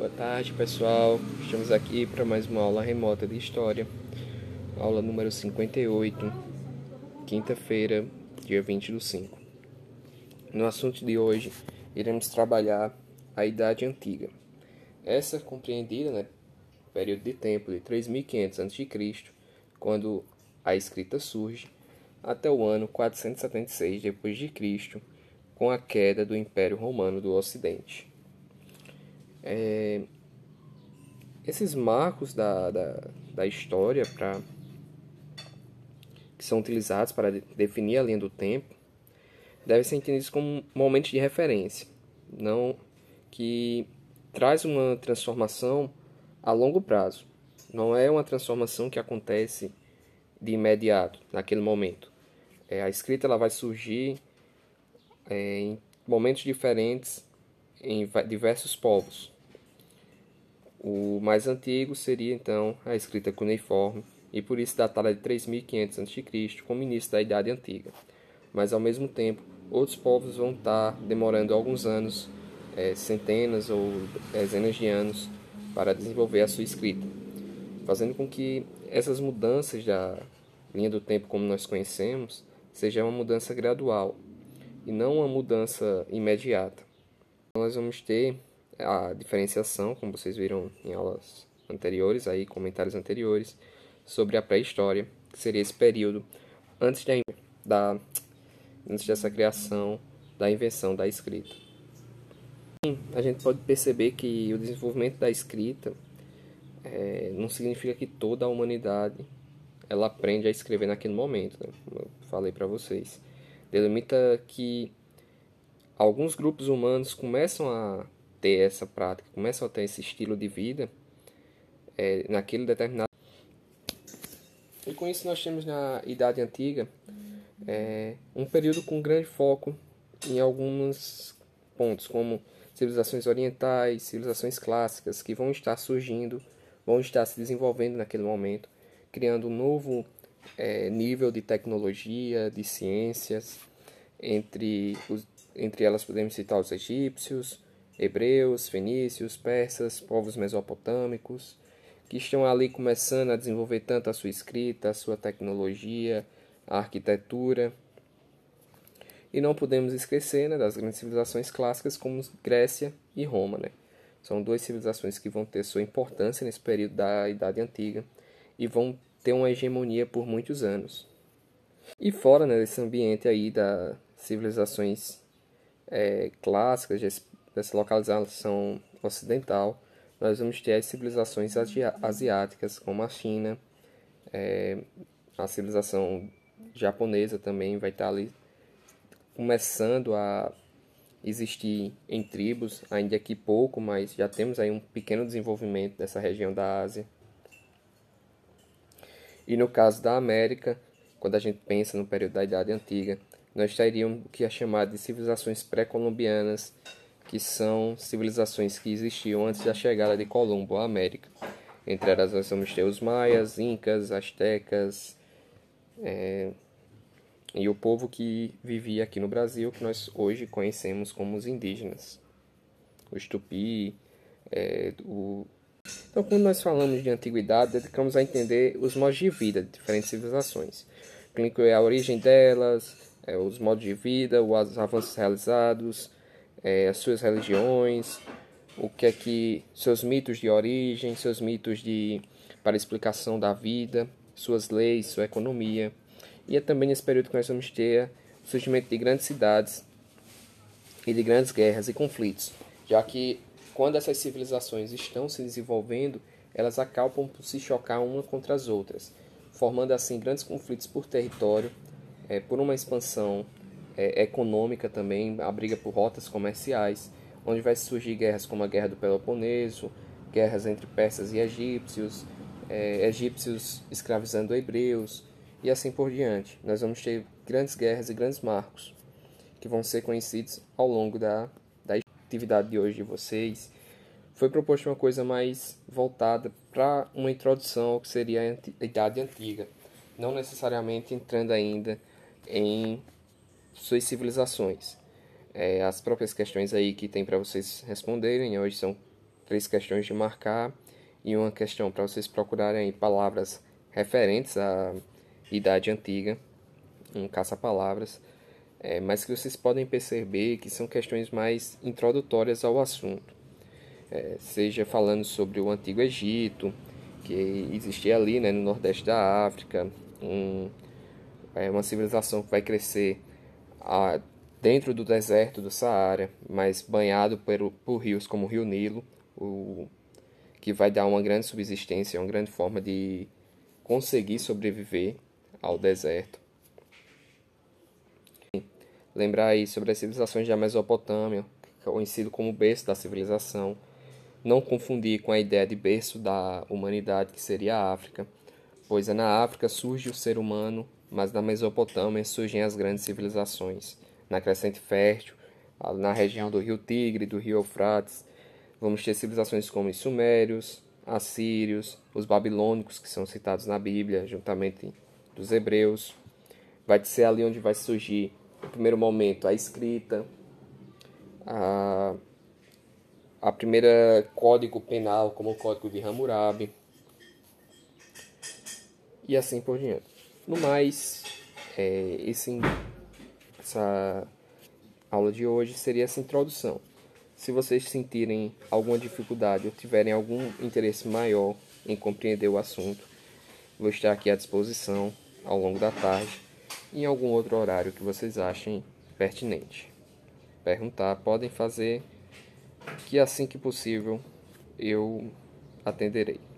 Boa tarde, pessoal. Estamos aqui para mais uma aula remota de história. Aula número 58, quinta-feira, dia 20 do 5. No assunto de hoje, iremos trabalhar a Idade Antiga. Essa compreendida, né, período de tempo de 3500 a.C., quando a escrita surge, até o ano 476 d.C., com a queda do Império Romano do Ocidente. É, esses marcos da, da, da história pra, que são utilizados para definir a linha do tempo devem ser entendidos como momentos de referência, não que traz uma transformação a longo prazo. Não é uma transformação que acontece de imediato, naquele momento. É, a escrita ela vai surgir é, em momentos diferentes em diversos povos. O mais antigo seria então a escrita cuneiforme, e por isso datada de 3500 a.C., como início da Idade Antiga. Mas ao mesmo tempo, outros povos vão estar demorando alguns anos, é, centenas ou dezenas de anos, para desenvolver a sua escrita, fazendo com que essas mudanças da linha do tempo como nós conhecemos seja uma mudança gradual e não uma mudança imediata nós vamos ter a diferenciação, como vocês viram em aulas anteriores, aí comentários anteriores, sobre a pré-história, que seria esse período antes da, da antes dessa criação da invenção da escrita. A gente pode perceber que o desenvolvimento da escrita é, não significa que toda a humanidade ela aprende a escrever naquele momento, né? como eu falei para vocês. Delimita que alguns grupos humanos começam a ter essa prática, começam a ter esse estilo de vida é, naquele determinado. E com isso nós temos na Idade Antiga é, um período com grande foco em alguns pontos, como civilizações orientais, civilizações clássicas, que vão estar surgindo, vão estar se desenvolvendo naquele momento, criando um novo é, nível de tecnologia, de ciências, entre os entre elas podemos citar os egípcios, hebreus, fenícios, persas, povos mesopotâmicos, que estão ali começando a desenvolver tanto a sua escrita, a sua tecnologia, a arquitetura. E não podemos esquecer né, das grandes civilizações clássicas como Grécia e Roma. Né? São duas civilizações que vão ter sua importância nesse período da Idade Antiga e vão ter uma hegemonia por muitos anos. E fora né, desse ambiente aí das civilizações é, clássicas dessa localização ocidental, nós vamos ter as civilizações asiáticas, como a China, é, a civilização japonesa também vai estar ali começando a existir em tribos, ainda que pouco, mas já temos aí um pequeno desenvolvimento dessa região da Ásia. E no caso da América, quando a gente pensa no período da Idade Antiga, nós teríamos o que é chamado de civilizações pré-colombianas, que são civilizações que existiam antes da chegada de Colombo à América. Entre elas nós vamos ter os maias, incas, astecas é, e o povo que vivia aqui no Brasil, que nós hoje conhecemos como os indígenas. Os tupi, é, o... Então, quando nós falamos de antiguidade, dedicamos a entender os modos de vida de diferentes civilizações, que inclui a origem delas, é, os modos de vida, os avanços realizados, é, as suas religiões, o que é que seus mitos de origem, seus mitos de para explicação da vida, suas leis, sua economia. E é também nesse período que nós vamos ter o surgimento de grandes cidades e de grandes guerras e conflitos, já que quando essas civilizações estão se desenvolvendo, elas acabam por se chocar uma contra as outras, formando assim grandes conflitos por território é, por uma expansão é, econômica também, a briga por rotas comerciais, onde vai surgir guerras como a Guerra do Peloponeso, guerras entre persas e egípcios, é, egípcios escravizando hebreus e assim por diante. Nós vamos ter grandes guerras e grandes marcos que vão ser conhecidos ao longo da, da atividade de hoje de vocês. Foi proposto uma coisa mais voltada para uma introdução ao que seria a Idade Antiga, não necessariamente entrando ainda em suas civilizações. É, as próprias questões aí que tem para vocês responderem hoje são três questões de marcar e uma questão para vocês procurarem palavras referentes à Idade Antiga, um caça-palavras, é, mas que vocês podem perceber que são questões mais introdutórias ao assunto. É, seja falando sobre o Antigo Egito, que existia ali né, no Nordeste da África, um, é uma civilização que vai crescer a, dentro do deserto do Saara, mas banhado por, por rios como o Rio Nilo, o, que vai dar uma grande subsistência, uma grande forma de conseguir sobreviver ao deserto. Lembrar aí sobre as civilizações da Mesopotâmia, conhecido como berço da civilização. Não confundir com a ideia de berço da humanidade, que seria a África, pois é na África surge o ser humano, mas na Mesopotâmia surgem as grandes civilizações. Na Crescente Fértil, na região do rio Tigre, do rio Eufrates, vamos ter civilizações como os Sumérios, Assírios, os Babilônicos, que são citados na Bíblia, juntamente dos Hebreus. Vai ser ali onde vai surgir, no primeiro momento, a escrita, a, a primeira código penal, como o Código de Hammurabi, e assim por diante. No mais, é, esse, essa aula de hoje seria essa introdução. Se vocês sentirem alguma dificuldade ou tiverem algum interesse maior em compreender o assunto, vou estar aqui à disposição ao longo da tarde em algum outro horário que vocês achem pertinente. Perguntar, podem fazer, que assim que possível eu atenderei.